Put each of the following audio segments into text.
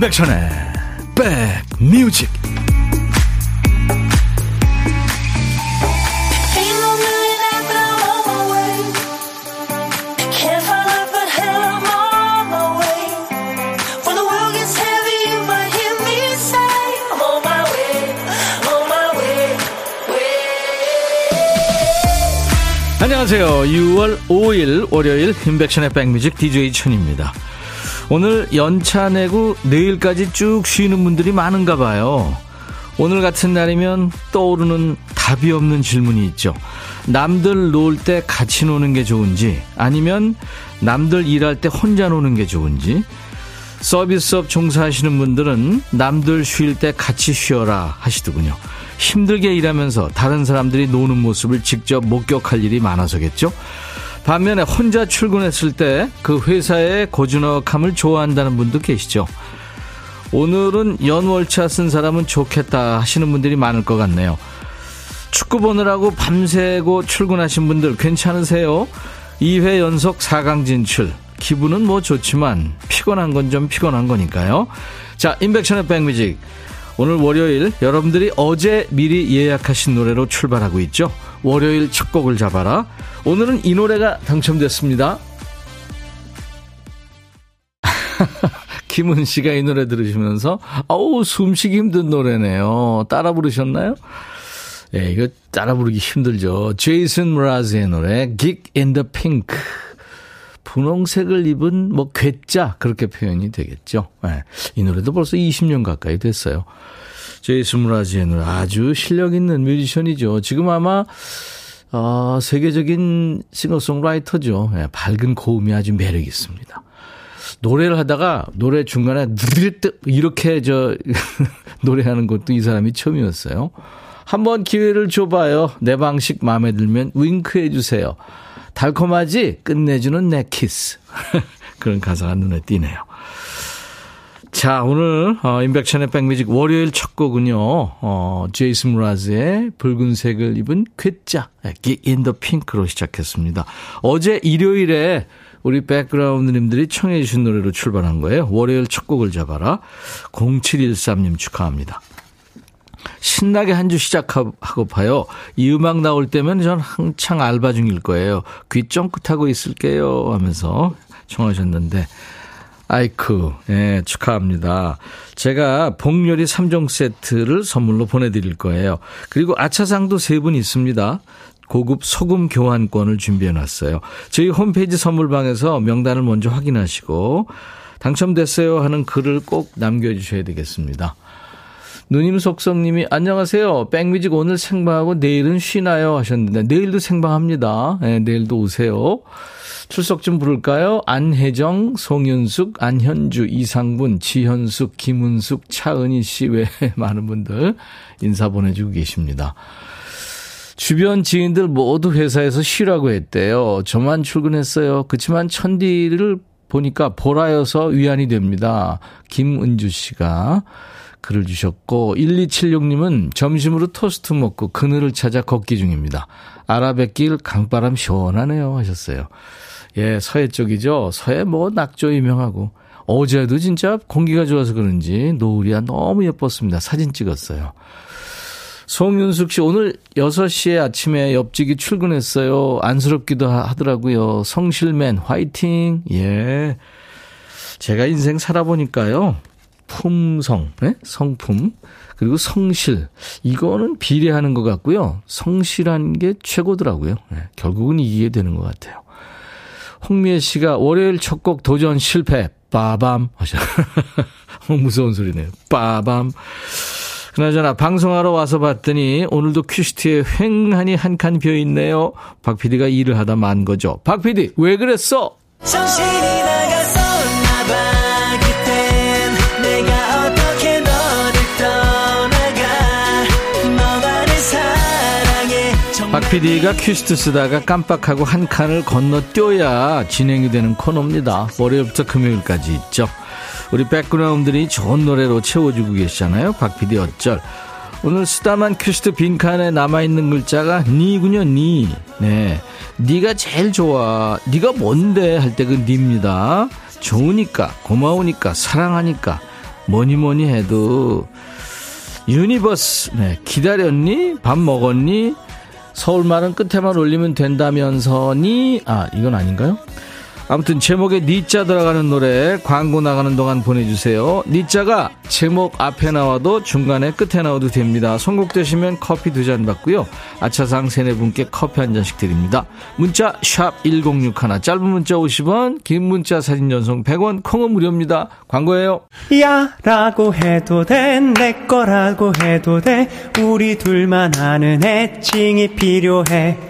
임백천의 백뮤직 안녕하세요. 6월 5일 월요일 임백천의 백뮤직 DJ 천입니다. 오늘 연차 내고 내일까지 쭉 쉬는 분들이 많은가 봐요. 오늘 같은 날이면 떠오르는 답이 없는 질문이 있죠. 남들 놀 때 같이 노는 게 좋은지 아니면 남들 일할 때 혼자 노는 게 좋은지 서비스업 종사하시는 분들은 남들 쉴 때 같이 쉬어라 하시더군요. 힘들게 일하면서 다른 사람들이 노는 모습을 직접 목격할 일이 많아서겠죠. 반면에 혼자 출근했을 때 그 회사의 고즈넉함을 좋아한다는 분도 계시죠. 오늘은 연월차 쓴 사람은 좋겠다 하시는 분들이 많을 것 같네요. 축구 보느라고 밤새고 출근하신 분들 괜찮으세요? 2회 연속 4강 진출. 기분은 뭐 좋지만 피곤한 건 좀 피곤한 거니까요. 자, 인백션의 백뮤직. 오늘 월요일 여러분들이 어제 미리 예약하신 노래로 출발하고 있죠. 월요일 첫 곡을 잡아라. 오늘은 이 노래가 당첨됐습니다. 김은 씨가 이 노래 들으시면서 아우 숨쉬기 힘든 노래네요. 따라 부르셨나요? 예, 네, 이거 따라 부르기 힘들죠. 제이슨 무라즈의 노래 Geek in the Pink. 분홍색을 입은 뭐 괴짜 그렇게 표현이 되겠죠. 네, 이 노래도 벌써 20년 가까이 됐어요. 제이슨 노래 아주 실력 있는 뮤지션이죠. 지금 아마 어, 세계적인 싱어송라이터죠. 네, 밝은 고음이 아주 매력 있습니다. 노래를 하다가 노래 중간에 느릿 이렇게 저 노래하는 것도 이 사람이 처음이었어요. 한번 기회를 줘봐요. 내 방식 마음에 들면 윙크해 주세요. 달콤하지 끝내주는 내 키스. 그런 가사가 눈에 띄네요. 자, 오늘, 어, 임백천의 백뮤직 월요일 첫 곡은요, 어, 제이슨 므라즈의 붉은색을 입은 괴짜, In the Pink로 시작했습니다. 어제 일요일에 우리 백그라운드님들이 청해주신 노래로 출발한 거예요. 월요일 첫 곡을 잡아라. 0713님 축하합니다. 신나게 한 주 시작하고 봐요. 이 음악 나올 때면 전 한창 알바 중일 거예요. 귀 쫑긋하고 있을게요 하면서 청하셨는데 아이쿠, 예, 축하합니다. 제가 복요리 3종 세트를 선물로 보내드릴 거예요. 그리고 아차상도 세 분 있습니다. 고급 소금 교환권을 준비해 놨어요. 저희 홈페이지 선물방에서 명단을 먼저 확인하시고 당첨됐어요 하는 글을 꼭 남겨주셔야 되겠습니다. 누님 속성님이 안녕하세요. 백뮤직 오늘 생방하고 내일은 쉬나요 하셨는데 내일도 생방합니다. 네, 내일도 오세요. 출석 좀 부를까요? 안혜정, 송윤숙, 안현주, 이상분, 지현숙, 김은숙, 차은희 씨 외에 많은 분들 인사 보내주고 계십니다. 주변 지인들 모두 회사에서 쉬라고 했대요. 저만 출근했어요. 그렇지만 천디를 보니까 보라여서 위안이 됩니다. 김은주 씨가. 글을 주셨고 1276님은 점심으로 토스트 먹고 그늘을 찾아 걷기 중입니다. 아라뱃길 강바람 시원하네요 하셨어요. 예, 서해 쪽이죠. 서해 뭐 낙조 유명하고 어제도 진짜 공기가 좋아서 그런지 노을이 너무 예뻤습니다. 사진 찍었어요. 송윤숙 씨, 오늘 6시에 아침에 옆집이 출근했어요. 안쓰럽기도 하더라고요. 성실맨, 화이팅! 예. 제가 인생 살아보니까요. 품성, 네? 성품, 그리고 성실. 이거는 비례하는 것 같고요. 성실한 게 최고더라고요. 네, 결국은 이기게 되는 것 같아요. 홍미애 씨가 월요일 첫 곡 도전 실패. 빠밤. 어, 무서운 소리네요. 빠밤. 그나저나 방송하러 와서 봤더니 오늘도 큐시트에 횡하니 한 칸 비어 있네요. 박 PD가 일을 하다 만 거죠. 박 PD 왜 그랬어? 정신이 박 PD가 퀴스트 쓰다가 깜빡하고 한 칸을 건너뛰어야 진행이 되는 코너입니다. 월요일부터 금요일까지 있죠. 우리 백그라운드들이 좋은 노래로 채워주고 계시잖아요. 박 PD 어쩔. 오늘 쓰다만 퀴스트 빈칸에 남아있는 글자가 니군요, 니. 네. 니가 제일 좋아. 니가 뭔데? 할 때 그 니입니다. 좋으니까, 고마우니까, 사랑하니까. 뭐니 뭐니 해도 유니버스 네, 기다렸니? 밥 먹었니? 서울말은 끝에만 올리면 된다면서니? 아 이건 아닌가요? 아무튼 제목에 니자 들어가는 노래 광고 나가는 동안 보내주세요. 니자가 제목 앞에 나와도 중간에 끝에 나와도 됩니다. 선곡되시면 커피 두 잔 받고요. 아차상 세네 분께 커피 한 잔씩 드립니다. 문자 샵 1061, 짧은 문자 50원, 긴 문자 사진 전송 100원, 콩은 무료입니다. 광고예요. 야 라고 해도 돼, 내 거라고 해도 돼, 우리 둘만 아는 애칭이 필요해.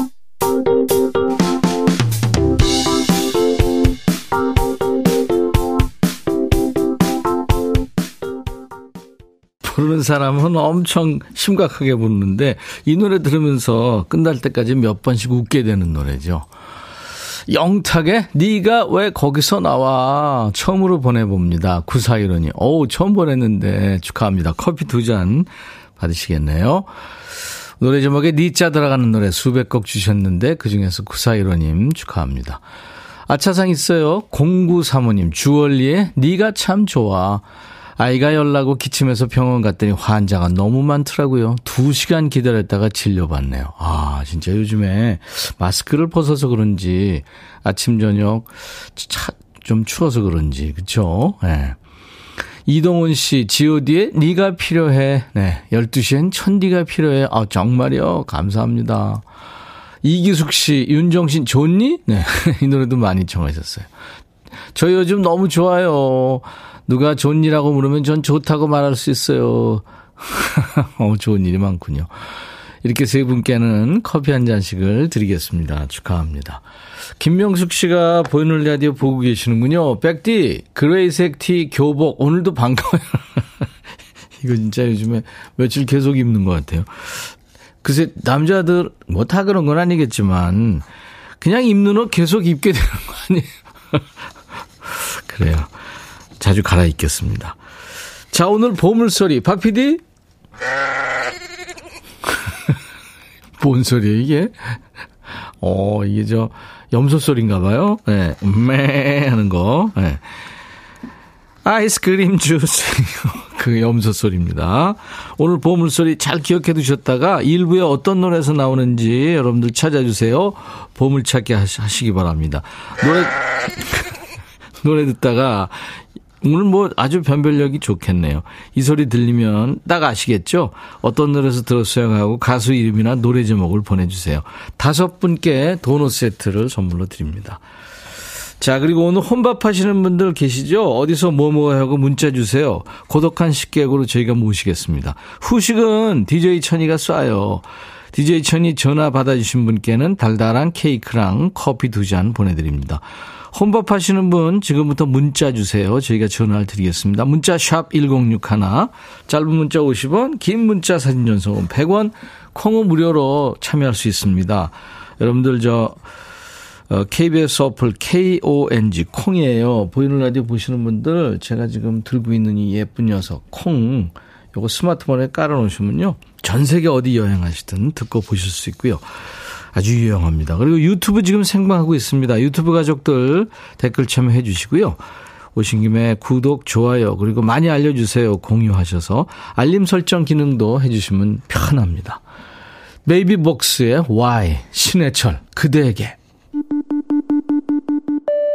부르는 사람은 엄청 심각하게 부르는데 이 노래 들으면서 끝날 때까지 몇 번씩 웃게 되는 노래죠. 영탁의 네가 왜 거기서 나와 처음으로 보내봅니다. 9415님. 어우 처음 보냈는데 축하합니다. 커피 두 잔 받으시겠네요. 노래 제목에 니자 들어가는 노래 수백 곡 주셨는데 그중에서 9415님 축하합니다. 아차상 있어요. 0935님 주얼리의 네가 참 좋아. 아이가 열나고 기침해서 병원 갔더니 환자가 너무 많더라고요. 두 시간 기다렸다가 진료받네요. 아, 진짜 요즘에 마스크를 벗어서 그런지 아침, 저녁 차, 좀 추워서 그런지, 그쵸? 예. 네. 이동훈 씨, god의 네가 필요해. 네. 12시엔 천디가 필요해. 아, 정말요? 감사합니다. 이기숙 씨, 윤정신 좋니? 네. 이 노래도 많이 청하셨어요. 저 요즘 너무 좋아요. 누가 일하고 물으면 전 좋다고 말할 수 있어요. 어, 좋은 일이 많군요. 이렇게 세 분께는 커피 한 잔씩을 드리겠습니다. 축하합니다. 김명숙 씨가 보이는 라디오 보고 계시는군요. 백디, 그레이색 티 교복, 오늘도 반가워요. 이거 진짜 요즘에 며칠 계속 입는 것 같아요. 글쎄, 남자들, 뭐 다 그런 건 아니겠지만, 그냥 입는 옷 계속 입게 되는 거 아니에요? 그래요. 자주 갈아입겠습니다. 자, 오늘 보물소리. 박 PD? 뭔 소리예요, 이게? 어, 이게 저, 염소 소리인가 봐요. 예, 네, 매 하는 거. 예. 네. 아이스크림 주스. 그 염소 소리입니다. 오늘 보물 소리 잘 기억해 두셨다가 일부에 어떤 노래에서 나오는지 여러분들 찾아주세요. 보물 찾기 하시기 바랍니다. 노래, 노래 듣다가 오늘 뭐 아주 변별력이 좋겠네요. 이 소리 들리면 딱 아시겠죠? 어떤 노래에서 들었어요 하고 가수 이름이나 노래 제목을 보내주세요. 다섯 분께 도넛 세트를 선물로 드립니다. 자, 그리고 오늘 혼밥 하시는 분들 계시죠? 어디서 뭐뭐 하고 문자 주세요. 고독한 식객으로 저희가 모시겠습니다. 후식은 DJ 천이가 쏴요. DJ 천이 전화 받아주신 분께는 달달한 케이크랑 커피 두 잔 보내드립니다. 혼밥 하시는 분 지금부터 문자 주세요. 저희가 전화를 드리겠습니다. 문자 샵 1061, 짧은 문자 50원, 긴 문자 사진 전송은 100원, 콩은 무료로 참여할 수 있습니다. 여러분들 저 KBS 어, 어플 KONG 콩이에요. 보이는 라디오 보시는 분들 제가 지금 들고 있는 이 예쁜 녀석 콩 요거 스마트폰에 깔아 놓으시면요. 전 세계 어디 여행하시든 듣고 보실 수 있고요. 아주 유용합니다. 그리고 유튜브 지금 생방하고 있습니다. 유튜브 가족들 댓글 참여해 주시고요. 오신 김에 구독, 좋아요, 그리고 많이 알려주세요. 공유하셔서 알림 설정 기능도 해주시면 편합니다. 베이비복스의 Why, 신해철, 그대에게.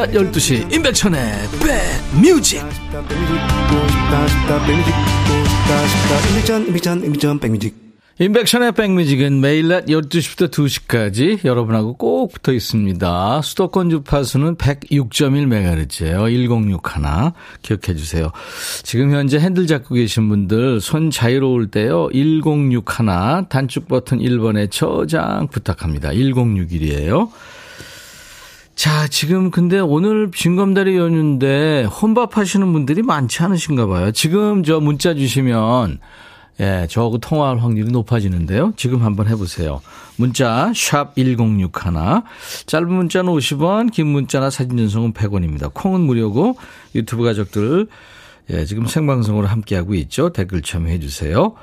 낮 12시 임백천의 백뮤직 인백션의 백뮤직은 매일 낮 12시부터 2시까지 여러분하고 꼭 붙어 있습니다. 수도권 주파수는 106.1MHz예요. 106 하나 기억해 주세요. 지금 현재 핸들 잡고 계신 분들 손 자유로울 때요. 106 하나 단축 버튼 1번에 저장 부탁합니다. 1061이에요. 자, 지금 근데 오늘 징검다리 연휴인데 혼밥 하시는 분들이 많지 않으신가 봐요. 지금 저 문자 주시면 예, 저하고 통화할 확률이 높아지는데요. 지금 한번 해보세요. 문자 샵 1061, 짧은 문자는 50원, 긴 문자나 사진 전송은 100원입니다. 콩은 무료고 유튜브 가족들 예, 지금 생방송으로 함께하고 있죠. 댓글 참여해 주세요.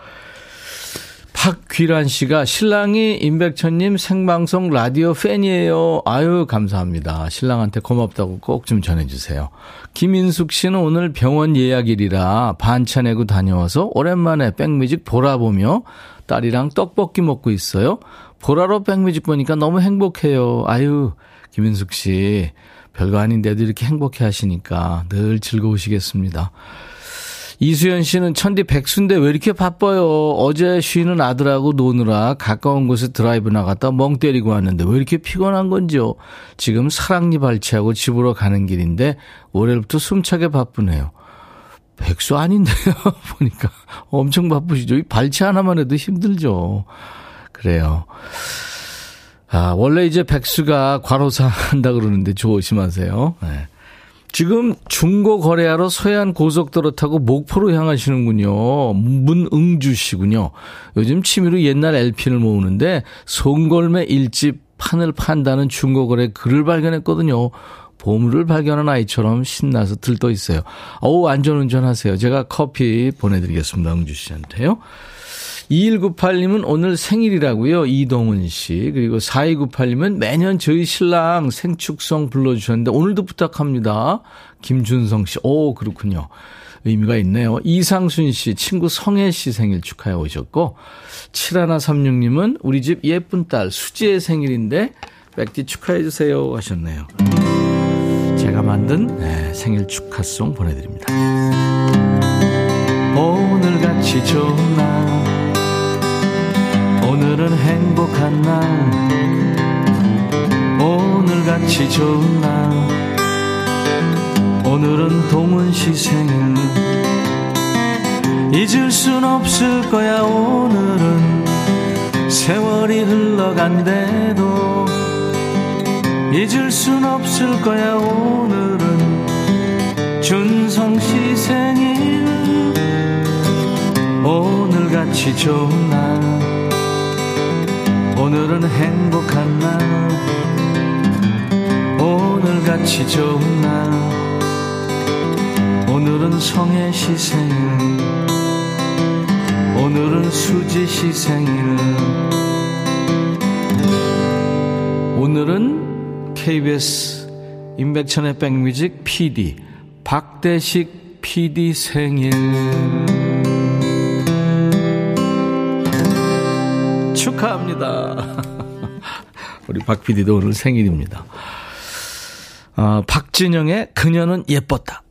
박귀란 씨가 신랑이 임백천님 생방송 라디오 팬이에요. 아유, 감사합니다. 신랑한테 고맙다고 꼭 좀 전해주세요. 김인숙 씨는 오늘 병원 예약일이라 반차 내고 다녀와서 오랜만에 백뮤직 보라 보며 딸이랑 떡볶이 먹고 있어요. 보라로 백뮤직 보니까 너무 행복해요. 아유, 김인숙 씨. 별거 아닌데도 이렇게 행복해 하시니까 늘 즐거우시겠습니다. 이수연 씨는 천디 백수인데 왜 이렇게 바빠요? 어제 쉬는 아들하고 노느라 가까운 곳에 드라이브 나갔다 멍 때리고 왔는데 왜 이렇게 피곤한 건지요? 지금 사랑니 발치하고 집으로 가는 길인데 월요일부터 숨차게 바쁘네요. 백수 아닌데요? 보니까 엄청 바쁘시죠? 발치 하나만 해도 힘들죠. 그래요. 아, 원래 이제 백수가 과로사 한다 그러는데 조심하세요. 네. 지금 중고 거래하러 서해안 고속도로 타고 목포로 향하시는군요. 문응주 씨군요. 요즘 취미로 옛날 LP를 모으는데 송골매 일집 판을 판다는 중고 거래 글을 발견했거든요. 보물을 발견한 아이처럼 신나서 들떠 있어요. 어우, 안전운전 하세요. 제가 커피 보내드리겠습니다. 응주 씨한테요. 2198님은 오늘 생일이라고요. 이동훈 씨. 그리고 4298님은 매년 저희 신랑 생축성 불러주셨는데 오늘도 부탁합니다. 김준성 씨. 오, 그렇군요. 의미가 있네요. 이상순 씨, 친구 성혜 씨 생일 축하해 오셨고, 7136님은 우리 집 예쁜 딸 수지의 생일인데, 백디 축하해 주세요 하셨네요. 제가 만든 네, 생일 축하송 보내드립니다. 오늘같이 좋은 날 오늘은 행복한 날. 오늘같이 좋은 날. 오늘은 동은 시 생일 잊을 순 없을 거야 오늘은. 세월이 흘러간대도 잊을 순 없을 거야 오늘은. 준성 시 생일. 오늘같이 좋은 날 오늘은 행복한 날. 오늘같이 좋은 날. 오늘은 성의 시생일. 오늘은 수지 시생일. 오늘은 KBS 임백천의 백뮤직 PD 박대식 PD 생일 축하합니다. 우리 박 PD도 오늘 생일입니다. 어, 박진영의 그녀는 예뻤다.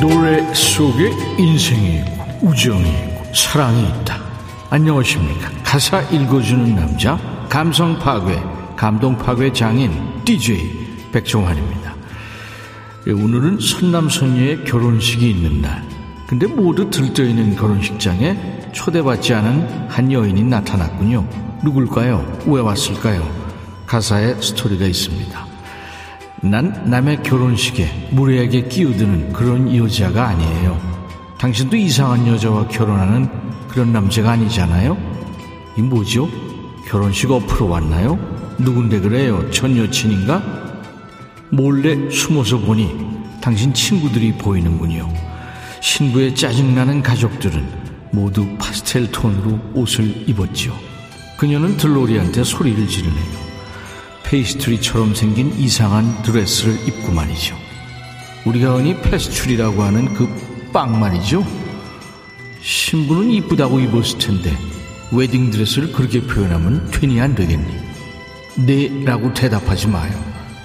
노래 속에 인생이 있고 우정이 있고 사랑이 있다. 안녕하십니까. 가사 읽어주는 남자, 감성 파괴, 감동 파괴 장인, DJ 백종환입니다. 예, 오늘은 선남선녀의 결혼식이 있는 날. 근데 모두 들떠있는 결혼식장에 초대받지 않은 한 여인이 나타났군요. 누굴까요? 왜 왔을까요? 가사에 스토리가 있습니다. 난 남의 결혼식에 무례하게 끼어드는 그런 여자가 아니에요. 당신도 이상한 여자와 결혼하는 그런 남자가 아니잖아요? 이 뭐죠? 결혼식 어프로 왔나요? 누군데 그래요? 전 여친인가? 몰래 숨어서 보니 당신 친구들이 보이는군요. 신부의 짜증나는 가족들은 모두 파스텔 톤으로 옷을 입었죠. 그녀는 들로리한테 소리를 지르네요. 페이스트리처럼 생긴 이상한 드레스를 입고 말이죠. 우리가 흔히 페스츄리라고 하는 그 빵 말이죠. 신부는 이쁘다고 입었을 텐데 웨딩드레스를 그렇게 표현하면 괜히 안 되겠니? 네 라고 대답하지 마요.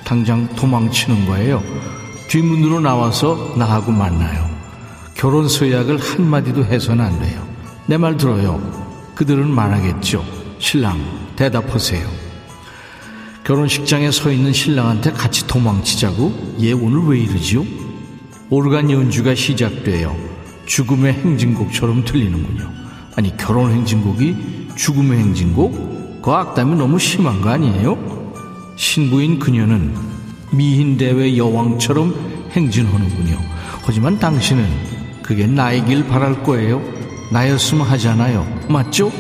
당장 도망치는 거예요. 뒷문으로 나와서 나하고 만나요. 결혼 서약을 한마디도 해서는 안 돼요. 내 말 들어요. 그들은 말하겠죠. 신랑, 대답하세요. 결혼식장에 서 있는 신랑한테 같이 도망치자고? 얘 오늘 왜 이러지요? 오르간 연주가 시작돼요. 죽음의 행진곡처럼 들리는군요. 아니, 결혼 행진곡이 죽음의 행진곡? 그 악담이 너무 심한 거 아니에요? 신부인 그녀는 미인대회 여왕처럼 행진하는군요. 하지만 당신은 그게 나이길 바랄 거예요. 나였으면 하잖아요. 맞죠?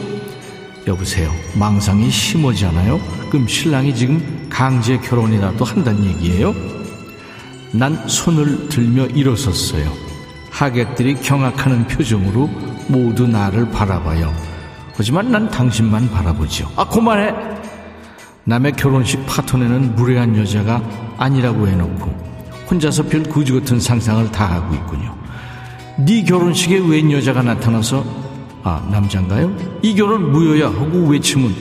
여보세요. 망상이 심하잖아요. 그럼 신랑이 지금 강제 결혼이라도 한다는 얘기예요? 난 손을 들며 일어섰어요. 하객들이 경악하는 표정으로 모두 나를 바라봐요. 하지만 난 당신만 바라보죠. 아, 그만해! 남의 결혼식 파토내는 무례한 여자가 아니라고 해놓고 혼자서 별 거지 같은 상상을 다 하고 있군요. 네 결혼식에 웬 여자가 나타나서 아 남잔가요? 이 결혼 무효야 하고 외치면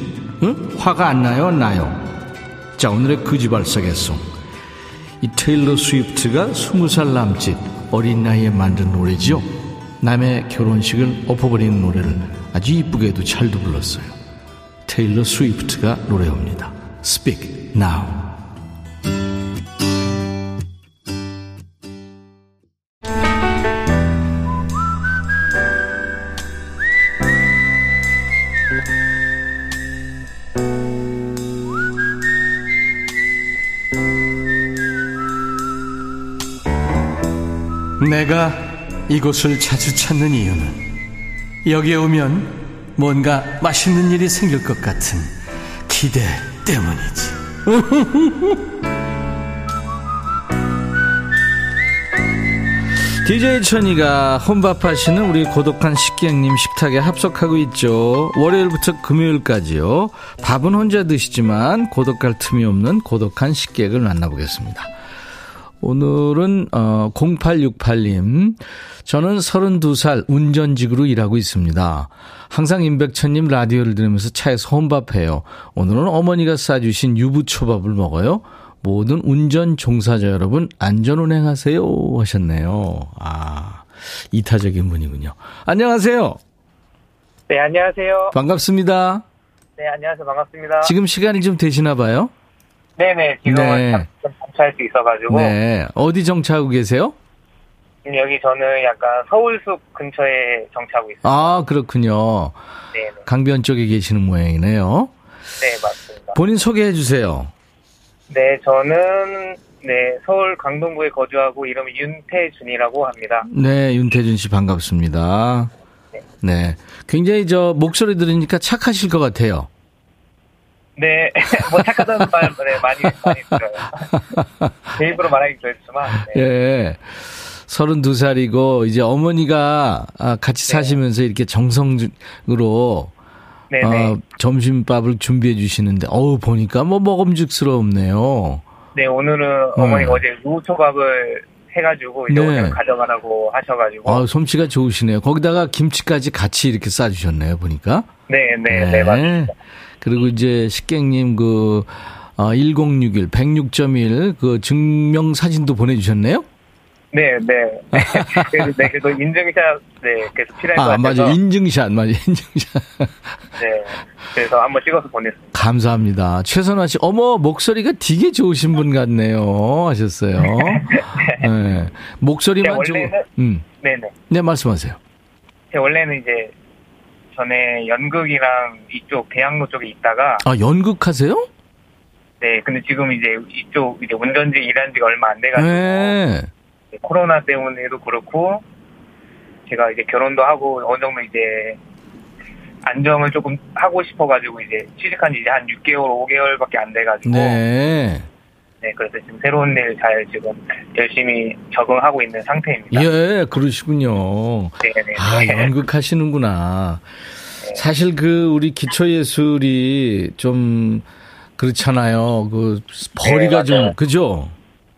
응? 화가 안 나요? 나요? 자 오늘의 거지발사계송 이 테일러 스위프트가 스무 살 남짓 어린 나이에 만든 노래죠. 남의 결혼식을 엎어버리는 노래를 아주 이쁘게도 잘도 불렀어요. 테일러 스위프트가 노래합니다. Speak Now. 이곳을 자주 찾는 이유는 여기에 오면 뭔가 맛있는 일이 생길 것 같은 기대 때문이지. DJ 천이가 혼밥하시는 우리 고독한 식객님 식탁에 합석하고 있죠. 월요일부터 금요일까지요. 밥은 혼자 드시지만 고독할 틈이 없는 고독한 식객을 만나보겠습니다. 오늘은 어 0868님 저는 32살 운전직으로 일하고 있습니다. 항상 임백천님 라디오를 들으면서 차에서 혼밥해요. 오늘은 어머니가 싸주신 유부초밥을 먹어요. 모든 운전 종사자 여러분 안전 운행하세요 하셨네요. 아 이타적인 분이군요. 안녕하세요. 네, 안녕하세요. 반갑습니다. 네, 안녕하세요. 반갑습니다. 지금 시간이 좀 되시나 봐요? 네네, 지금은 네. 좀 정차할 수 있어가지고. 네. 어디 정차하고 계세요? 지금 여기 저는 약간 서울숲 근처에 정차하고 있어요. 아 그렇군요. 네네. 강변 쪽에 계시는 모양이네요. 네, 맞습니다. 본인 소개해 주세요. 네, 저는, 네, 서울 강동구에 거주하고 이름이 윤태준이라고 합니다. 네, 윤태준 씨 반갑습니다. 네. 굉장히 저 목소리 들으니까 착하실 것 같아요. 네, 뭐 착하다는 말, 네, 많이, 많이 들어요. 제 입으로 말하기 그렇지만, 네. 예. 32살이고 이제 어머니가 아, 같이 네. 사시면서 이렇게 정성으로 네네. 어, 점심밥을 준비해 주시는데 어우 보니까 뭐 먹음직스럽네요. 네, 오늘은 어머니가 음. 어제 무초밥을 해가지고 이제 네. 오늘 가져가라고 하셔가지고. 아, 솜씨가 좋으시네요. 거기다가 김치까지 같이 이렇게 싸주셨네요, 보니까. 네, 네, 네, 맞습니다. 그리고 이제 식객님 그, 어, 1061, 106.1, 그 증명 사진도 보내주셨네요? 네, 네. 그래서, 네, 그래서 인증샷, 네, 그래서 필요할 것 아, 같아서. 맞아. 인증샷, 맞아. 인증샷. 네. 그래서 한번 찍어서 보냈습니다. 감사합니다. 최선화 씨, 어머, 목소리가 되게 좋으신 분 같네요. 하셨어요. 네. 목소리만 네, 좋고. 원래는- 음. 네네. 네, 말씀하세요. 제가 원래는 이제 전에 연극이랑 이쪽 대학로 쪽에 있다가, 아, 연극 하세요? 네, 근데 지금 이제 이쪽 이제 운전지 일한 지가 얼마 안 돼가지고, 네. 코로나 때문에도 그렇고, 제가 이제 결혼도 하고 어느 정도 이제 안정을 조금 하고 싶어가지고 이제 취직한 지 이제 한 6개월, 5개월밖에 안 돼가지고, 네. 네, 그래서 지금 새로운 일 잘 지금 열심히 적응하고 있는 상태입니다. 예, 그러시군요. 네네. 아, 연극하시는구나. 사실 그 우리 기초예술이 좀 그렇잖아요. 그 벌이가 네, 좀. 그죠?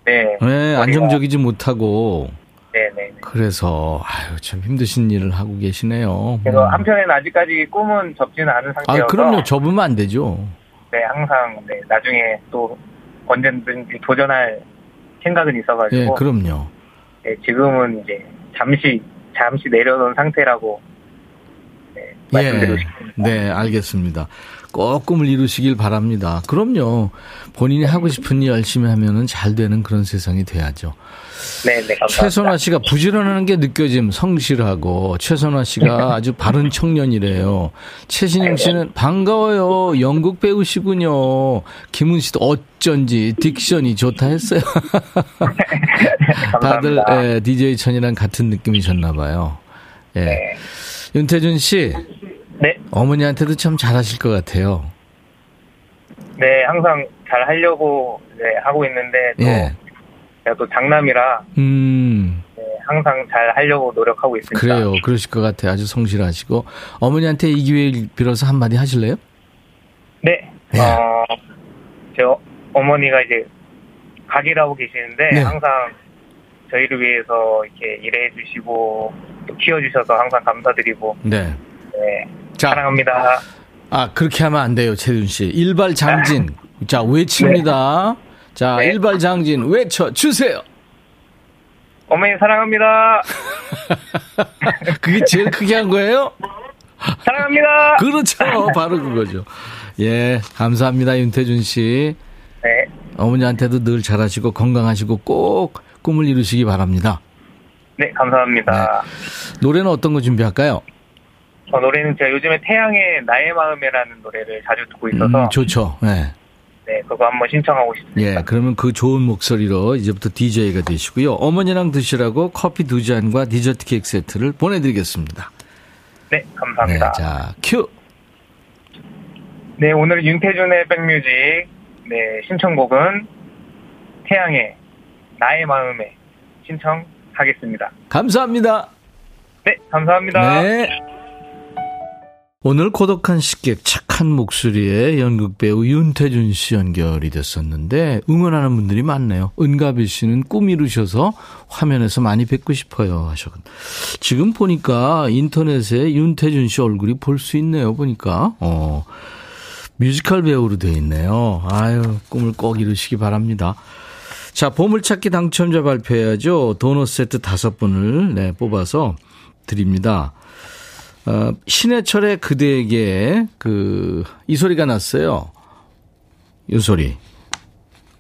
네. 네, 안정적이지 못하고 네네. 그래서 아유 참 힘드신 일을 하고 계시네요. 그래서 음. 한편에는 아직까지 꿈은 접지는 않은 상태여서 아 그럼요 접으면 안 되죠. 네, 항상 네, 나중에 또 언제든지 도전할 생각은 있어가지고 예 그럼요. 네, 지금은 이제 잠시 잠시 내려놓은 상태라고 네, 말씀드리고 싶습니다. 네, 알겠습니다. 꼭 꿈을 이루시길 바랍니다. 그럼요. 본인이 하고 싶은 일 열심히 하면은 잘 되는 그런 세상이 돼야죠. 네, 네, 감사합니다. 최선화 씨가 부지런하는 게 느껴짐, 성실하고, 최선화 씨가 아주 바른 청년이래요. 최신영 씨는 반가워요. 연극 배우시군요. 김은 씨도 어쩐지 딕션이 좋다 했어요. 다들. 예, DJ 천이랑 같은 느낌이셨나 봐요. 예. 윤태준 씨, 네, 어머니한테도 참 잘하실 것 같아요. 네, 항상 잘 하려고 네, 하고 있는데 또 예. 제가 또 장남이라 음, 네, 항상 잘 하려고 노력하고 있습니다. 그래요. 그러실 것 같아요. 아주 성실하시고. 어머니한테 이 기회를 빌어서 한마디 하실래요? 네, 예. 어, 제 어- 어머니가 이제 가게를 하고 계시는데 네. 항상 저희를 위해서 이렇게 일해 주시고 또 키워 주셔서 항상 감사드리고 네. 네, 자, 사랑합니다. 아, 그렇게 하면 안 돼요, 채준 씨. 일발 장진. 자, 외칩니다. 자, 네. 일발 장진 외쳐 주세요. 어머니 사랑합니다. 그게 제일 크게 한 거예요? 사랑합니다. 그렇죠. 바로 그거죠. 예, 감사합니다, 윤태준 씨. 네, 어머니한테도 늘 잘하시고 건강하시고 꼭 꿈을 이루시기 바랍니다. 네 감사합니다. 노래는 어떤 거 준비할까요? 어, 노래는 제가 요즘에 태양의 나의 마음에라는 노래를 자주 듣고 있어서 음, 좋죠. 네. 네 그거 한번 신청하고 싶습니다. 예, 그러면 그 좋은 목소리로 이제부터 DJ가 되시고요. 어머니랑 드시라고 커피 두 잔과 디저트 케이크 세트를 보내드리겠습니다. 네 감사합니다. 네, 자, 큐! 네, 오늘 윤태준의 백뮤직 네, 신청곡은 태양의 나의 마음에 신청하겠습니다. 감사합니다. 네, 감사합니다. 네. 오늘 고독한 식객 착한 목소리의 연극 배우 윤태준 씨 연결이 됐었는데 응원하는 분들이 많네요. 은가비 씨는 꿈 이루셔서 화면에서 많이 뵙고 싶어요 하셨거든요. 지금 보니까 인터넷에 윤태준 씨 얼굴이 볼 수 있네요. 보니까 어 뮤지컬 배우로 돼 있네요. 아유 꿈을 꼭 이루시기 바랍니다. 자, 보물찾기 당첨자 발표해야죠. 도넛 세트 다섯 분을 네, 뽑아서 드립니다. 어, 신해철의 그대에게 그, 이 소리가 났어요. 요 소리.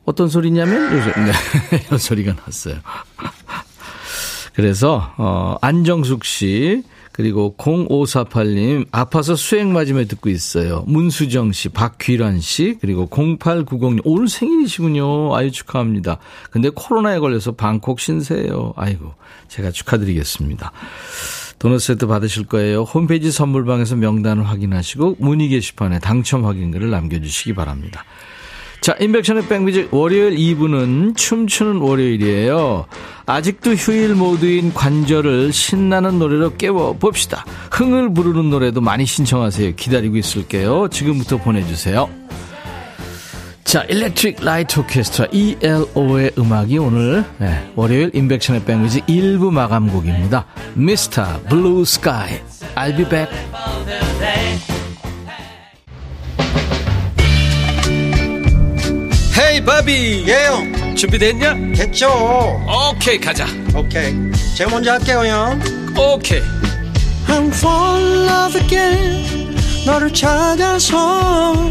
어떤 소리냐면, 요 소리. 네, 요 소리가 났어요. 그래서, 어, 안정숙 씨, 그리고 0548님, 아파서 수행 맞으며 듣고 있어요. 문수정 씨, 박귀란 씨, 그리고 0890님, 오늘 생일이시군요. 아유, 축하합니다. 근데 코로나에 걸려서 방콕 신세예요. 아이고, 제가 축하드리겠습니다. 도넛 세트 받으실 거예요. 홈페이지 선물방에서 명단을 확인하시고 문의 게시판에 당첨 확인글을 남겨주시기 바랍니다. 자, 임백천의 백뮤직 월요일 2부는 춤추는 월요일이에요. 아직도 휴일 모드인 관절을 신나는 노래로 깨워봅시다. 흥을 부르는 노래도 많이 신청하세요. 기다리고 있을게요. 지금부터 보내주세요. 자, Electric Light Orchestra ELO의 음악이 오늘 네, 월요일 임백천의 백뮤직 1부 마감곡입니다. Mr. Blue Sky I'll be back. 헤이 바비 예영. 준비됐냐? 됐죠. 오케이 가자. 오케이. 제가 먼저 할게요 형. 오케이. I'm fall in love again. 너를 찾아서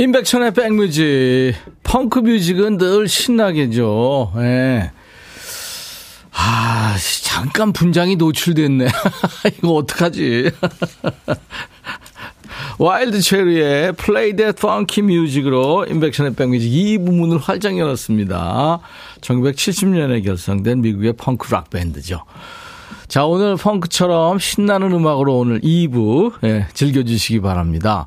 임백천의 백뮤직 펑크 뮤직은 늘 신나게죠. 예. 아, 잠깐 분장이 노출됐네. 이거 어떡하지? Wild Cherry의 Play That Funky Music으로 임백천의 백뮤직 2부 문을 활짝 열었습니다. 1970년에 결성된 미국의 펑크 락 밴드죠. 자, 오늘 펑크처럼 신나는 음악으로 오늘 2부, 예, 즐겨주시기 바랍니다.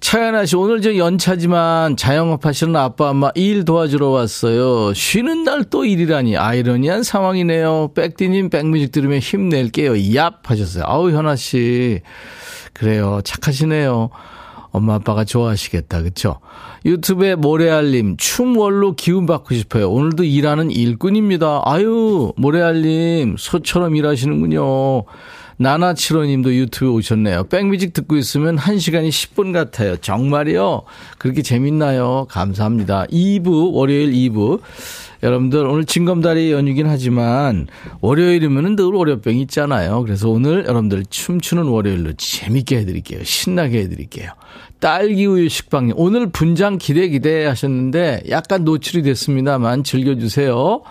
차연아 씨, 오늘 저 연차지만 자영업 하시는 아빠, 엄마 일 도와주러 왔어요. 쉬는 날 또 일이라니 아이러니한 상황이네요. 백디님 백뮤직 들으면 힘낼게요. 얍! 하셨어요. 아우, 현아 씨. 그래요. 착하시네요. 엄마 아빠가 좋아하시겠다. 그쵸? 유튜브에 모래알님 춤월로 기운 받고 싶어요. 오늘도 일하는 일꾼입니다. 아유 모래알님 소처럼 일하시는군요. 나나치로님도 유튜브에 오셨네요. 백뮤직 듣고 있으면 1시간이 10분 같아요. 정말이요? 그렇게 재밌나요? 감사합니다. 2부, 월요일 2부. 여러분들 오늘 징검다리 연휴긴 하지만 월요일이면 늘 월요병 있잖아요. 그래서 오늘 여러분들 춤추는 월요일로 재밌게 해드릴게요. 신나게 해드릴게요. 딸기우유 식빵님. 오늘 분장 기대 기대 하셨는데 약간 노출이 됐습니다만 즐겨주세요.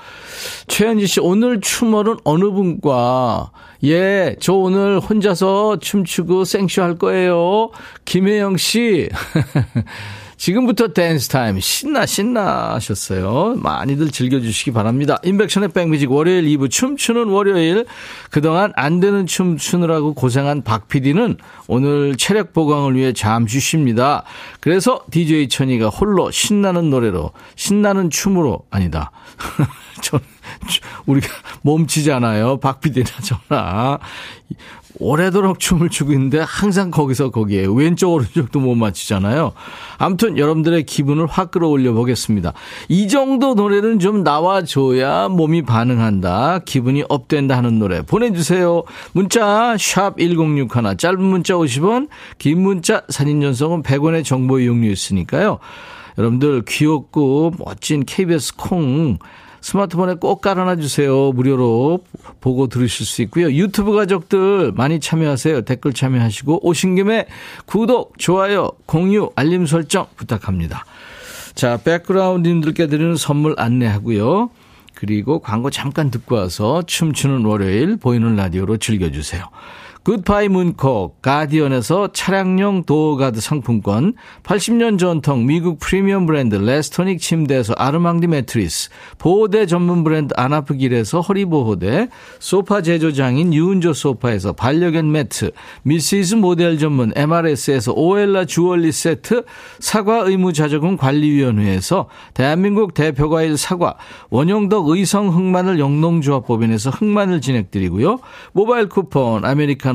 최현지 씨, 오늘 춤월은 어느 분과 예, 저 오늘 혼자서 춤추고 생쇼 할 거예요. 김혜영 씨. 지금부터 댄스 타임 신나 신나 하셨어요. 많이들 즐겨주시기 바랍니다. 임백천의 백뮤직 월요일 2부 춤추는 월요일 그동안 안 되는 춤 추느라고 고생한 박 PD는 오늘 체력 보강을 위해 잠시 쉽니다. 그래서 DJ 천이가 홀로 신나는 노래로 신나는 춤으로 아니다. 전 우리가 몸치잖아요. 박 PD나 저나 오래도록 춤을 추고 있는데 항상 거기서 거기에 왼쪽 오른쪽도 못 맞추잖아요. 아무튼 여러분들의 기분을 확 끌어올려 보겠습니다. 이 정도 노래는 좀 나와줘야 몸이 반응한다. 기분이 업된다 하는 노래 보내주세요. 문자 샵 1061, 짧은 문자 50원, 긴 문자 사진 전송은 100원의 정보 이용료 있으니까요. 여러분들 귀엽고 멋진 KBS 콩 스마트폰에 꼭 깔아놔 주세요. 무료로 보고 들으실 수 있고요. 유튜브 가족들 많이 참여하세요. 댓글 참여하시고 오신 김에 구독, 좋아요, 공유, 알림 설정 부탁합니다. 자, 백그라운드님들께 드리는 선물 안내하고요. 그리고 광고 잠깐 듣고 와서 춤추는 월요일 보이는 라디오로 즐겨주세요. 굿바이 문콕, 가디언에서 차량용 door guard 상품권, 80년 전통 미국 프리미엄 브랜드 레스토닉 침대에서 아르망디 매트리스, 보호대 전문 브랜드 아나프길에서 허리보호대, 소파 제조장인 유운조 소파에서 반려견 매트, 미시즈 모델 전문 MRS에서 오엘라 주얼리 세트, 사과 의무자조금 관리위원회에서 대한민국 대표과일 사과, 원형덕 의성 흑마늘 영농조합법인에서 흑마늘 진행드리고요. 모바일 쿠폰, 아메리카노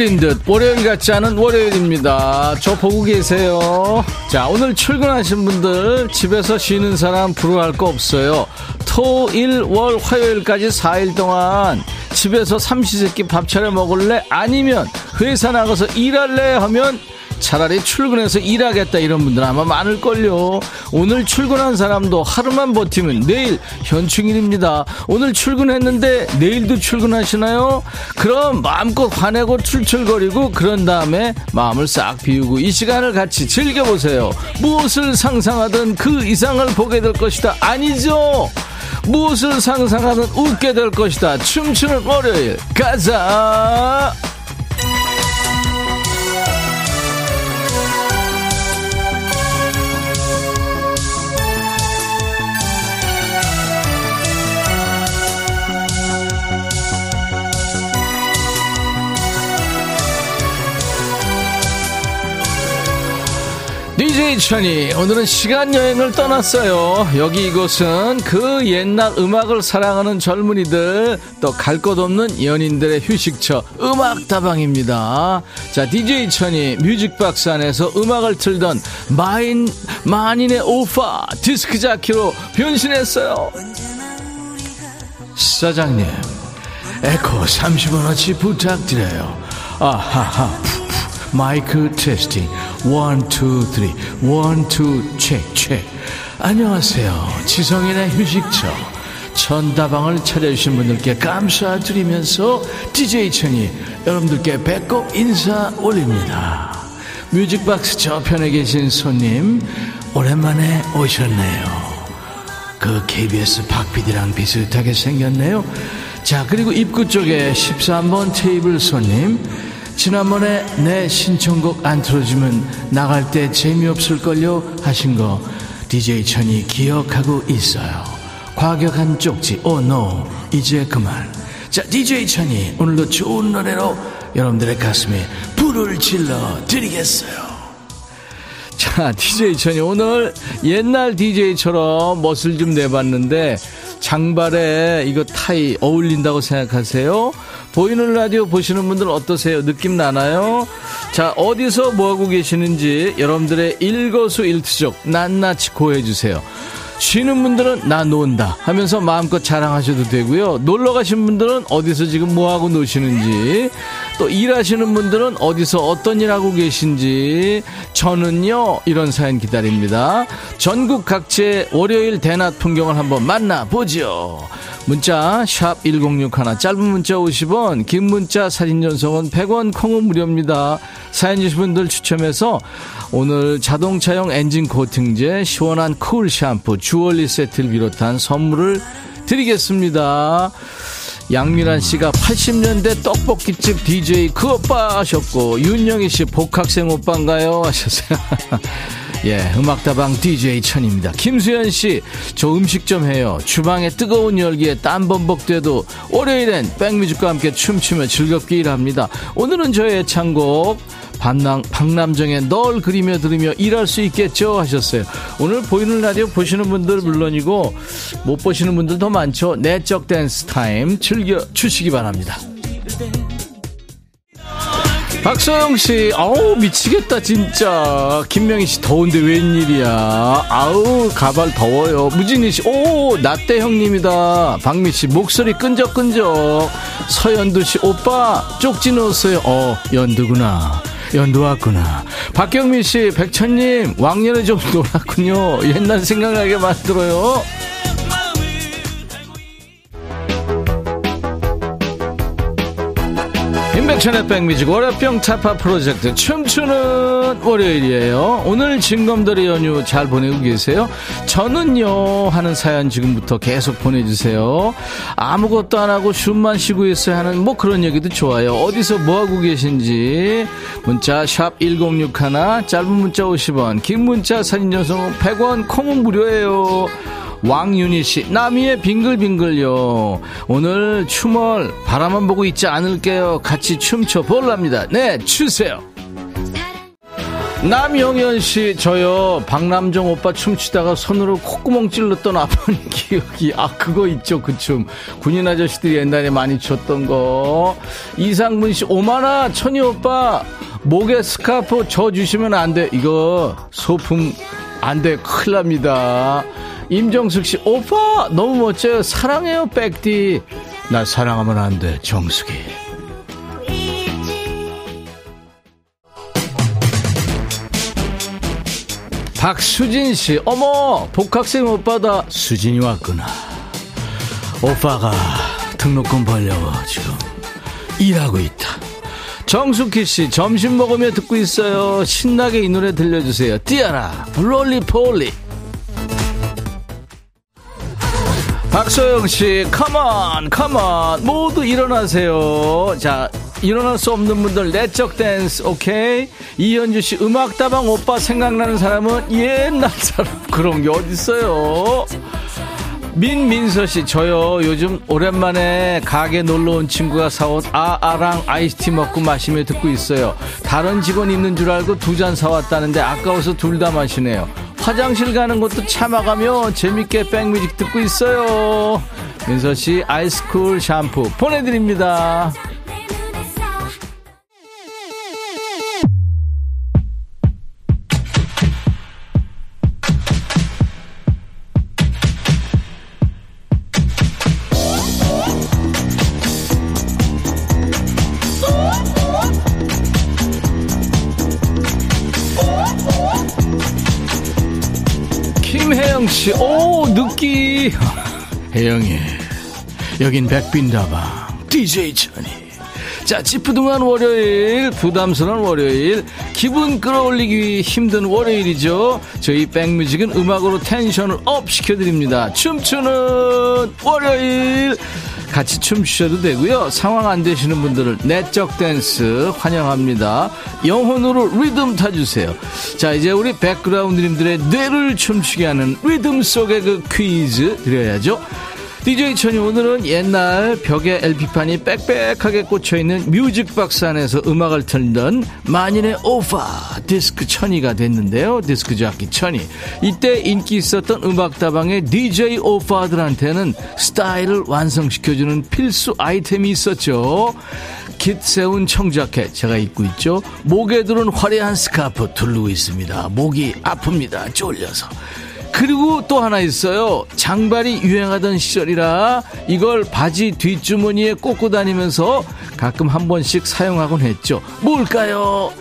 월요일인 듯 월요일 같지 않은 월요일입니다. 저 보고 계세요. 자 오늘 출근하신 분들 집에서 쉬는 사람 부러워할 거 없어요. 토, 일, 월, 화요일까지 4일 동안 집에서 삼시세끼 밥 차려 먹을래? 아니면 회사 나가서 일할래? 하면 차라리 출근해서 일하겠다 이런 분들 아마 많을걸요. 오늘 출근한 사람도 하루만 버티면 내일 현충일입니다. 오늘 출근했는데 내일도 출근하시나요? 그럼 마음껏 화내고 출출거리고 그런 다음에 마음을 싹 비우고 이 시간을 같이 즐겨보세요. 무엇을 상상하든 그 이상을 보게 될 것이다. 아니죠? 무엇을 상상하든 웃게 될 것이다. 춤추는 월요일 가자. DJ 천이 오늘은 시간 여행을 떠났어요. 여기 이곳은 그 옛날 음악을 사랑하는 젊은이들 또 갈 곳 없는 연인들의 휴식처 음악 다방입니다. 자 DJ 천이 뮤직박스 안에서 음악을 틀던 마인 만인의 오빠 디스크 자키로 변신했어요. 사장님 에코 30원어치 부탁드려요. 아하하 마이크 testing one, two, three one, two, check check 안녕하세요. 지성인의 휴식처. 천다방을 찾아주신 분들께 감사드리면서 DJ 천이 여러분들께 배꼽 인사 올립니다. 뮤직박스 저편에 계신 손님 오랜만에 오셨네요. 그 KBS 박PD랑 비슷하게 생겼네요. 자 그리고 입구 쪽에 13번 테이블 손님 지난번에 내 신청곡 안 틀어주면 나갈 때 재미없을걸요 하신 거 DJ 천이 기억하고 있어요. 과격한 쪽지, 오, oh, 노, 이제 그만. 자, DJ 천이 오늘도 좋은 노래로 여러분들의 가슴에 불을 질러 드리겠어요. 자, DJ 천이 오늘 옛날 DJ처럼 멋을 좀 내봤는데 장발에 이거 타이 어울린다고 생각하세요? 보이는 라디오 보시는 분들 어떠세요? 느낌 나나요? 자, 어디서 뭐하고 계시는지 여러분들의 일거수일투족 낱낱이 고해주세요. 쉬는 분들은 나 논다 하면서 마음껏 자랑하셔도 되고요. 놀러 가신 분들은 어디서 지금 뭐하고 노시는지 또 일하시는 분들은 어디서 어떤 일 하고 계신지 저는요 이런 사연 기다립니다. 전국 각지의 월요일 대낮 풍경을 한번 만나보죠. 문자 1061, 짧은 문자 50원 긴 문자 사진 전송은 100원 콩은 무료입니다. 사연 주신 분들 추첨해서 오늘 자동차용 엔진 코팅제 시원한 쿨 샴푸 주얼리 세트를 비롯한 선물을 드리겠습니다. 양미란 씨가 80년대 떡볶이집 DJ 그 오빠 하셨고 윤영희 씨 복학생 오빠인가요 하셨어요. 예, 음악다방 DJ 천입니다. 김수현 씨, 저 음식 좀 해요. 주방에 뜨거운 열기에 땀 범벅돼도 월요일엔 백뮤직과 함께 춤추며 즐겁게 일합니다. 오늘은 저 애창곡 박남, 박남정의 널 그리며 들으며 일할 수 있겠죠 하셨어요. 오늘 보이는 라디오 보시는 분들 물론이고 못 보시는 분들 도 많죠. 내적 댄스 타임 즐겨 주시기 바랍니다. 박소영 씨, 아우 미치겠다 진짜. 김명희 씨 더운데 웬일이야. 아우 가발 더워요. 무진희 씨, 오 나대 형님이다. 박미 씨 목소리 끈적끈적. 서연두 씨, 오빠 쪽지 넣었어요. 어 연두구나. 연두 왔구나. 박경민 씨, 백천님 왕년에 좀 놀았군요. 옛날 생각나게 만들어요. 임백천의 백뮤직 월요병 타파 프로젝트 춤추는 월요일이에요. 오늘 진검들의 연휴 잘 보내고 계세요? 저는요 하는 사연 지금부터 계속 보내주세요. 아무것도 안 하고 숨만 쉬고 있어야 하는 뭐 그런 얘기도 좋아요. 어디서 뭐 하고 계신지 문자 샵 1061 짧은 문자 50원 긴 문자 사진 전송 100원 콩은 무료예요. 왕윤희 씨, 남이의 빙글빙글요. 오늘 춤을 바라만 보고 있지 않을게요. 같이 춤춰 볼랍니다. 네, 추세요. 남영현 씨, 저요, 박남정 오빠 춤추다가 손으로 콧구멍 찔렀던 아픈 기억이, 아, 그거 있죠, 그 춤. 군인 아저씨들이 옛날에 많이 췄던 거. 이상문 씨, 오마나, 천희 오빠, 목에 스카프 줘 주시면 안 돼. 이거, 소품, 안 돼. 큰일 납니다. 임정숙 씨, 오빠! 너무 멋져요. 사랑해요, 백디. 나 사랑하면 안 돼, 정숙이. 박수진 씨, 어머! 복학생 오빠다. 수진이 왔구나. 오빠가 등록금 벌려고 지금 일하고 있다. 정숙희 씨, 점심 먹으며 듣고 있어요. 신나게 이 노래 들려주세요. 띠아라, 블롤리 폴리. 박소영 씨, come on, come on. 모두 일어나세요. 자, 일어날 수 없는 분들, 내적 댄스, 오케이? 이현주 씨, 음악다방 오빠 생각나는 사람은 옛날 사람. 그런 게 어딨어요? 민민서 씨, 저요. 요즘 오랜만에 가게 놀러 온 친구가 사온 아아랑 아이스티 먹고 마시며 듣고 있어요. 다른 직원 있는 줄 알고 두 잔 사왔다는데 아까워서 둘 다 마시네요. 화장실 가는 것도 참아가며 재밌게 백뮤직 듣고 있어요. 민서 씨, 아이스쿨 샴푸 보내드립니다. 혜영이, 여긴 백빈다방, DJ 천이. 자, 찌푸둥한 월요일, 부담스러운 월요일, 기분 끌어올리기 힘든 월요일이죠. 저희 백뮤직은 음악으로 텐션을 up 시켜드립니다. 춤추는 월요일. 같이 춤추셔도 되고요. 상황 안 되시는 분들은 내적 댄스 환영합니다. 영혼으로 리듬 타주세요. 자, 이제 우리 백그라운드님들의 뇌를 춤추게 하는 리듬 속의 그 퀴즈 드려야죠. DJ 천이 오늘은 옛날 벽에 LP판이 빽빽하게 꽂혀있는 뮤직박스 안에서 음악을 틀던 만인의 오파 디스크 천이가 됐는데요. 디스크 자키 천이. 이때 인기 있었던 음악다방의 DJ 오파들한테는 스타일을 완성시켜주는 필수 아이템이 있었죠. 깃 세운 청자켓 제가 입고 있죠. 목에 두른 화려한 스카프 두르고 있습니다. 목이 아픕니다. 쫄려서. 그리고 또 하나 있어요. 장발이 유행하던 시절이라 이걸 바지 뒷주머니에 꽂고 다니면서 가끔 한 번씩 사용하곤 했죠. 뭘까요?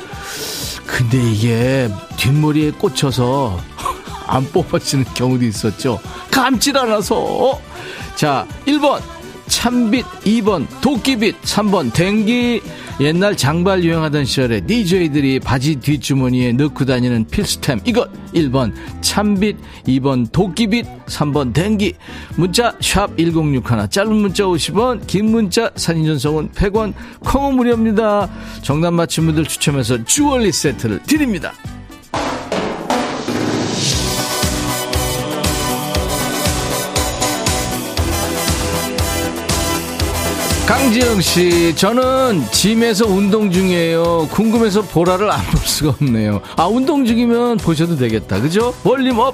근데 이게 뒷머리에 꽂혀서 안 뽑아지는 경우도 있었죠. 감질 않아서. 자, 1번. 참빗 2번 도끼빗 3번 댕기. 옛날 장발 유행하던 시절에 DJ들이 바지 뒷주머니에 넣고 다니는 필수템 이것 1번 참빗 2번 도끼빗 3번 댕기. 문자 샵 1061 짧은 문자 50원 긴 문자 사진 전송은 100원 콩은 무료입니다. 정답 맞힌 분들 추첨해서 주얼리 세트를 드립니다 강지영 씨, 저는 짐에서 운동 중이에요. 궁금해서 보라를 안 볼 수가 없네요. 아, 운동 중이면 보셔도 되겠다. 그죠? volume up.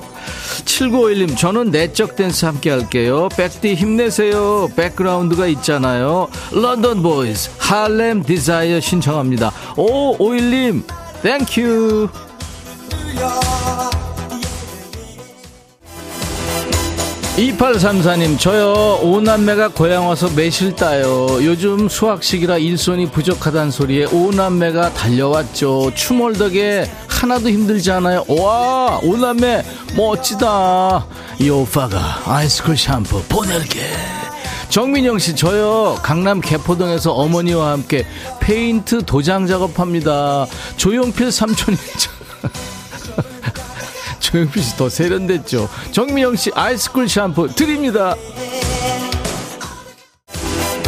7951님, 저는 내적 댄스 함께 할게요. 백디 힘내세요. 백그라운드가 있잖아요. London Boys, Harlem Desire 신청합니다. 오, 51님, thank you. 2834님, 저요, 오남매가 고향 와서 매실 따요. 요즘 수확 시기라 일손이 부족하다는 소리에 오남매가 달려왔죠. 춤월 덕에 하나도 힘들지 않아요. 와, 오남매 멋지다. 이 오빠가 아이스크림 샴푸 보낼게. 정민영 씨, 저요, 강남 개포동에서 어머니와 함께 페인트 도장 작업합니다. 조용필 삼촌이죠. 조용필 씨 더 세련됐죠. 정미영 씨 아이스쿨 샴푸 드립니다.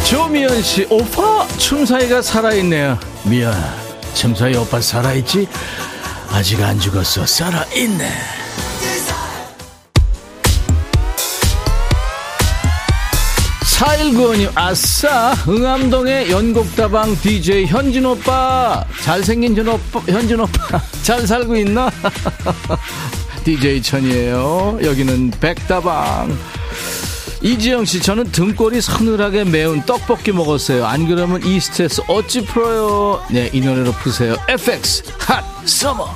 조미연 씨 오빠 춤사위가 살아있네요. 미안 춤사위 오빠 살아있지? 아직 안 죽었어 살아있네. 사일구원님 아싸 응암동의 연곡다방 DJ 현진 오빠 잘생긴 현 오빠 현진 오빠 잘 살고 있나? DJ 천이에요. 여기는 백다방. 이지영 씨, 저는 등골이 서늘하게 매운 떡볶이 먹었어요. 안 그러면 이 스트레스 어찌 풀어요? 네, 이 노래로 푸세요. FX, Hot, Summer.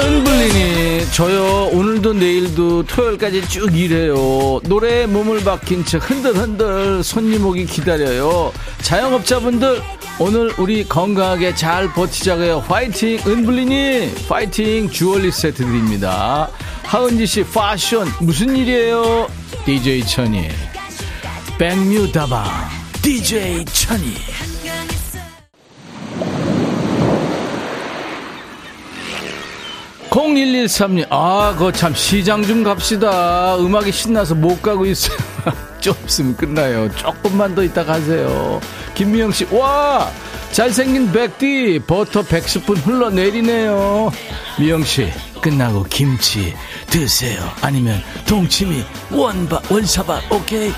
은블리니, 저요, 오늘도 내일도 토요일까지 쭉 일해요. 노래에 몸을 박힌 채 흔들흔들 손님 오기 기다려요. 자영업자분들, 오늘 우리 건강하게 잘 버티자고요. 화이팅! 은블리니, 파이팅! 주얼리 세트 드립니다. 하은지 씨, 패션, 무슨 일이에요? DJ 천이. 백뮤 다방, DJ 천이. 0113님, 아, 그거 참, 시장 좀 갑시다. 음악이 신나서 못 가고 있어요. 좀 있으면 끝나요. 조금만 더 있다 가세요. 김미영 씨, 와! 잘생긴 백디, 버터 110분 흘러내리네요. 미영 씨, 끝나고 김치 드세요. 아니면 동치미 원바 원사발 오케이.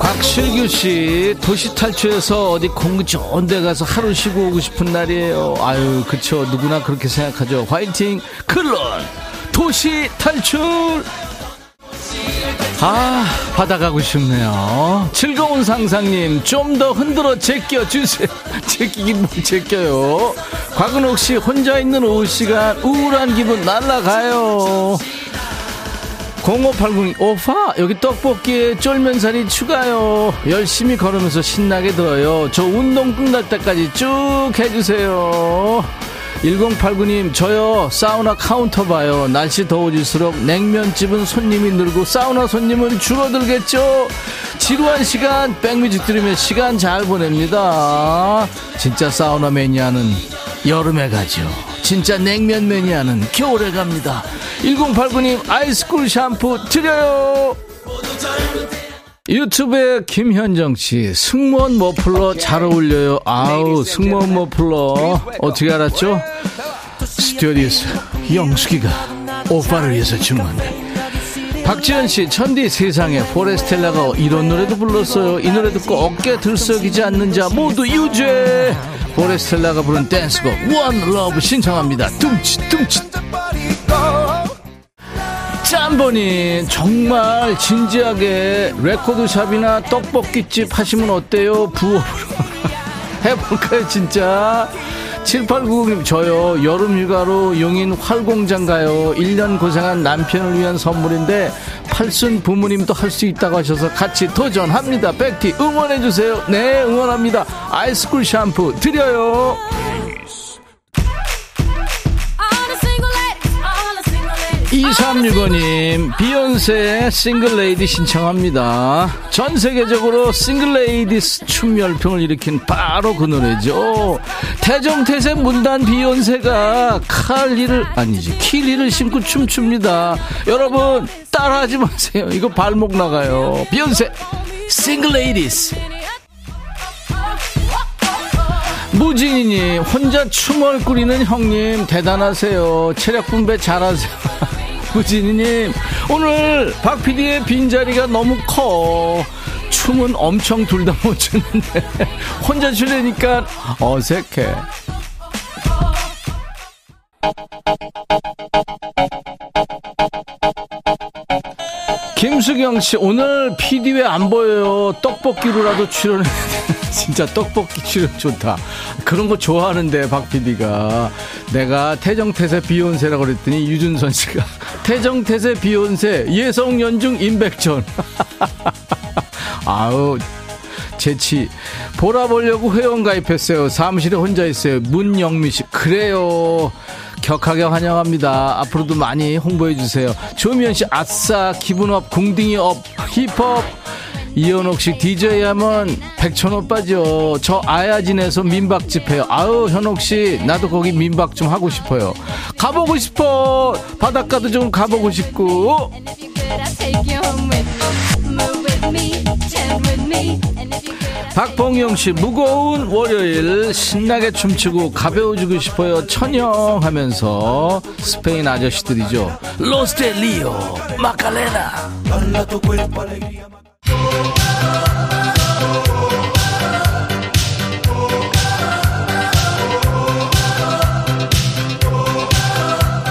곽실규 씨 도시 탈출해서 어디 공기 좋은 데 가서 하루 쉬고 오고 싶은 날이에요. 아유 그쵸 누구나 그렇게 생각하죠. 화이팅 클론 도시 탈출. 아 바다 가고 싶네요. 즐거운 상상님 좀 더 흔들어 제껴 주세요. 제끼긴 못 제껴요. 곽은옥 씨 혼자 있는 오후 시간 우울한 기분 날라가요. 0580 오파 여기 떡볶이에 쫄면사리 추가요 열심히 걸으면서 신나게 들어요 저 운동 끝날 때까지 쭉 해주세요 1089님 저요 사우나 카운터 봐요. 날씨 더워질수록 냉면집은 손님이 늘고 사우나 손님은 줄어들겠죠? 지루한 시간 백뮤직 들으면 시간 잘 보냅니다. 진짜 사우나 매니아는 여름에 가죠. 진짜 냉면 매니아는 겨울에 갑니다. 1089님 아이스쿨 샴푸 드려요 유튜브에 김현정 씨 승무원 머플러 잘 어울려요. 아우 승무원 머플러 어떻게 알았죠? 스튜어디스 영숙이가 오빠를 위해서 주문한다. 박지현 씨 천디 세상에 포레스텔라가 이런 노래도 불렀어요. 이 노래 듣고 어깨 들썩이지 않는 자 모두 유죄. 포레스텔라가 부른 댄스곡 One Love 신청합니다. 뚱치 뚱치. 짬보니 정말 진지하게 레코드샵이나 떡볶이집 하시면 어때요? 부업으로. 해볼까요 진짜? 7890님 저요. 여름 휴가로 용인 활공장 가요. 1년 고생한 남편을 위한 선물인데 팔순 부모님도 할 수 있다고 하셔서 같이 도전합니다. 백디 응원해주세요. 네 응원합니다. 아이스쿨 샴푸 드려요 2365님, 비욘세 Single Lady 신청합니다. 전 세계적으로 Single Ladies 춤 열풍을 일으킨 바로 그 노래죠. 태정태세 문단 비욘세가 칼힐을, 아니지, 킬힐을 신고 춤춥니다. 여러분, 따라하지 마세요. 이거 발목 나가요. 비욘세, Single Ladies. 무진이님 혼자 춤을 꾸리는 형님 대단하세요 체력 분배 잘하세요 무진이님 오늘 박 PD의 빈자리가 너무 커 춤은 엄청 둘 다 못 추는데 혼자 추려니까 어색해 김수경 씨 오늘 PD 왜 안 보여요? 떡볶이로라도 출연해. 진짜 떡볶이 출연 좋다. 그런 거 좋아하는데 박 PD가 내가 태정태세 비욘세라고 그랬더니 유준선 씨가 태정 태세 비욘세 예성 연중 임백천. 아우 재치 보라 보려고 회원 가입했어요. 사무실에 혼자 있어요. 문영미 씨 그래요. 격하게 환영합니다. 앞으로도 많이 홍보해 주세요. 조미연 씨 아싸 기분 up 궁딩이 up hip up 이현옥 씨 DJ 하면 백천 오빠죠. 저 아야진에서 민박집 해요. 아우 현옥 씨 나도 거기 민박 좀 하고 싶어요. 가보고 싶어. 바닷가도 좀 가보고 싶고. 박봉영 씨 무거운 월요일 신나게 춤추고 가벼워지고 싶어요 천영 하면서 스페인 아저씨들이죠 로스 델 리오 마카레나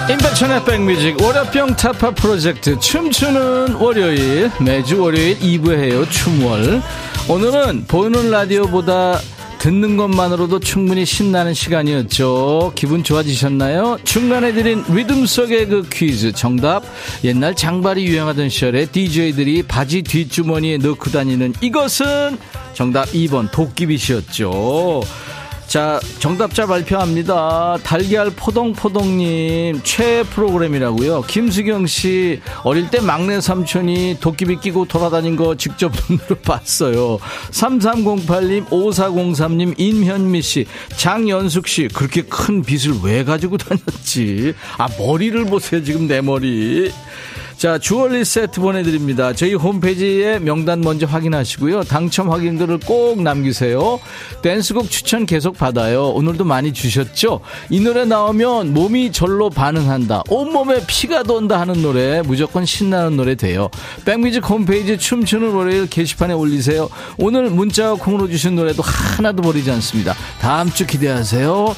임백천의 백뮤직 월요병 타파 프로젝트 춤추는 월요일. 매주 월요일 2부 해요 춤월. 오늘은 보이는 라디오보다 듣는 것만으로도 충분히 신나는 시간이었죠. 기분 좋아지셨나요? 중간에 드린 리듬 속의 그 퀴즈 정답. 옛날 장발이 유행하던 시절에 DJ들이 바지 뒷주머니에 넣고 다니는 이것은 정답 2번 도끼빗이었죠. 자, 정답자 발표합니다. 달걀 포동포동님, 최애 프로그램이라고요. 김수경 씨, 어릴 때 막내 삼촌이 도끼비 끼고 돌아다닌 거 직접 눈으로 봤어요. 3308님, 5403님, 임현미 씨, 장연숙 씨, 그렇게 큰 빗을 왜 가지고 다녔지? 아, 머리를 보세요, 지금 내 머리. 자, 주얼리 세트 보내드립니다. 저희 홈페이지에 명단 먼저 확인하시고요. 당첨 확인글을 꼭 남기세요. 댄스곡 추천 계속 받아요. 오늘도 많이 주셨죠? 이 노래 나오면 몸이 절로 반응한다. 온몸에 피가 돈다 하는 노래 무조건 신나는 노래 돼요. 백뮤직 홈페이지 춤추는 월요일 게시판에 올리세요. 오늘 문자 콩으로 주신 노래도 하나도 버리지 않습니다. 다음 주 기대하세요.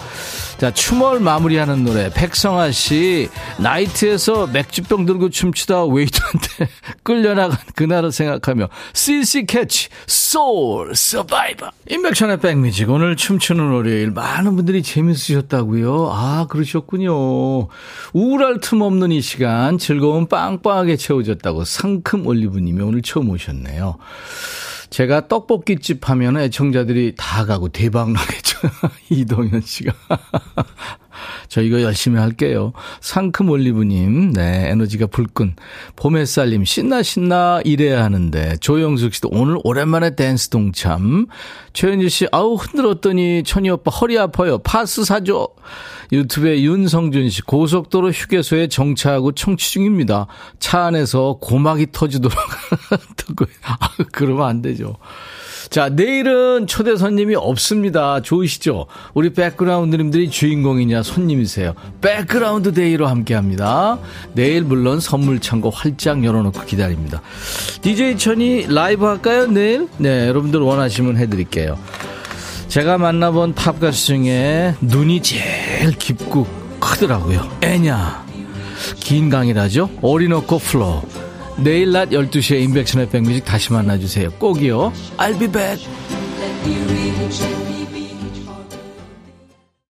자, 춤을 마무리하는 노래. 백성아 씨, 나이트에서 맥주병 들고 춤추다 웨이터한테 끌려나간 그날을 생각하며 C.C. Catch, Soul Survivor. 인백션의 백뮤직. 오늘 춤추는 월요일. 많은 분들이 재밌으셨다고요? 아, 그러셨군요. 우울할 틈 없는 이 시간 즐거움 빵빵하게 채워졌다고 상큼 올리브님이 오늘 처음 오셨네요. 제가 떡볶이집 하면 애청자들이 다 가고 대박 나겠죠. 이동현 씨가. 저 이거 열심히 할게요. 상큼 올리브님, 네, 에너지가 불끈. 봄 햇살님, 신나, 신나, 이래야 하는데. 조영숙 씨도 오늘 오랜만에 댄스 동참. 최현주 씨, 아우, 흔들었더니 천이 오빠 허리 아파요. 파스 사줘. 유튜브에 윤성준 씨, 고속도로 휴게소에 정차하고 청취 중입니다. 차 안에서 고막이 터지도록 듣고, 아, 그러면 안 되죠. 자, 내일은 초대 손님이 없습니다. 좋으시죠? 우리 백그라운드님들이 주인공이자 손님이세요. 백그라운드 데이로 함께 합니다. 내일 물론 선물 창고 활짝 열어놓고 기다립니다. DJ 천이 라이브 할까요? 내일? 네, 여러분들 원하시면 해드릴게요. 제가 만나본 팝 가수 중에 눈이 제일 깊고 크더라고요. 엔야. 긴 강이라죠? Orinoco Flow. 내일 낮 12시에 인백션의 백뮤직 다시 만나주세요. 꼭이요. I'll be back.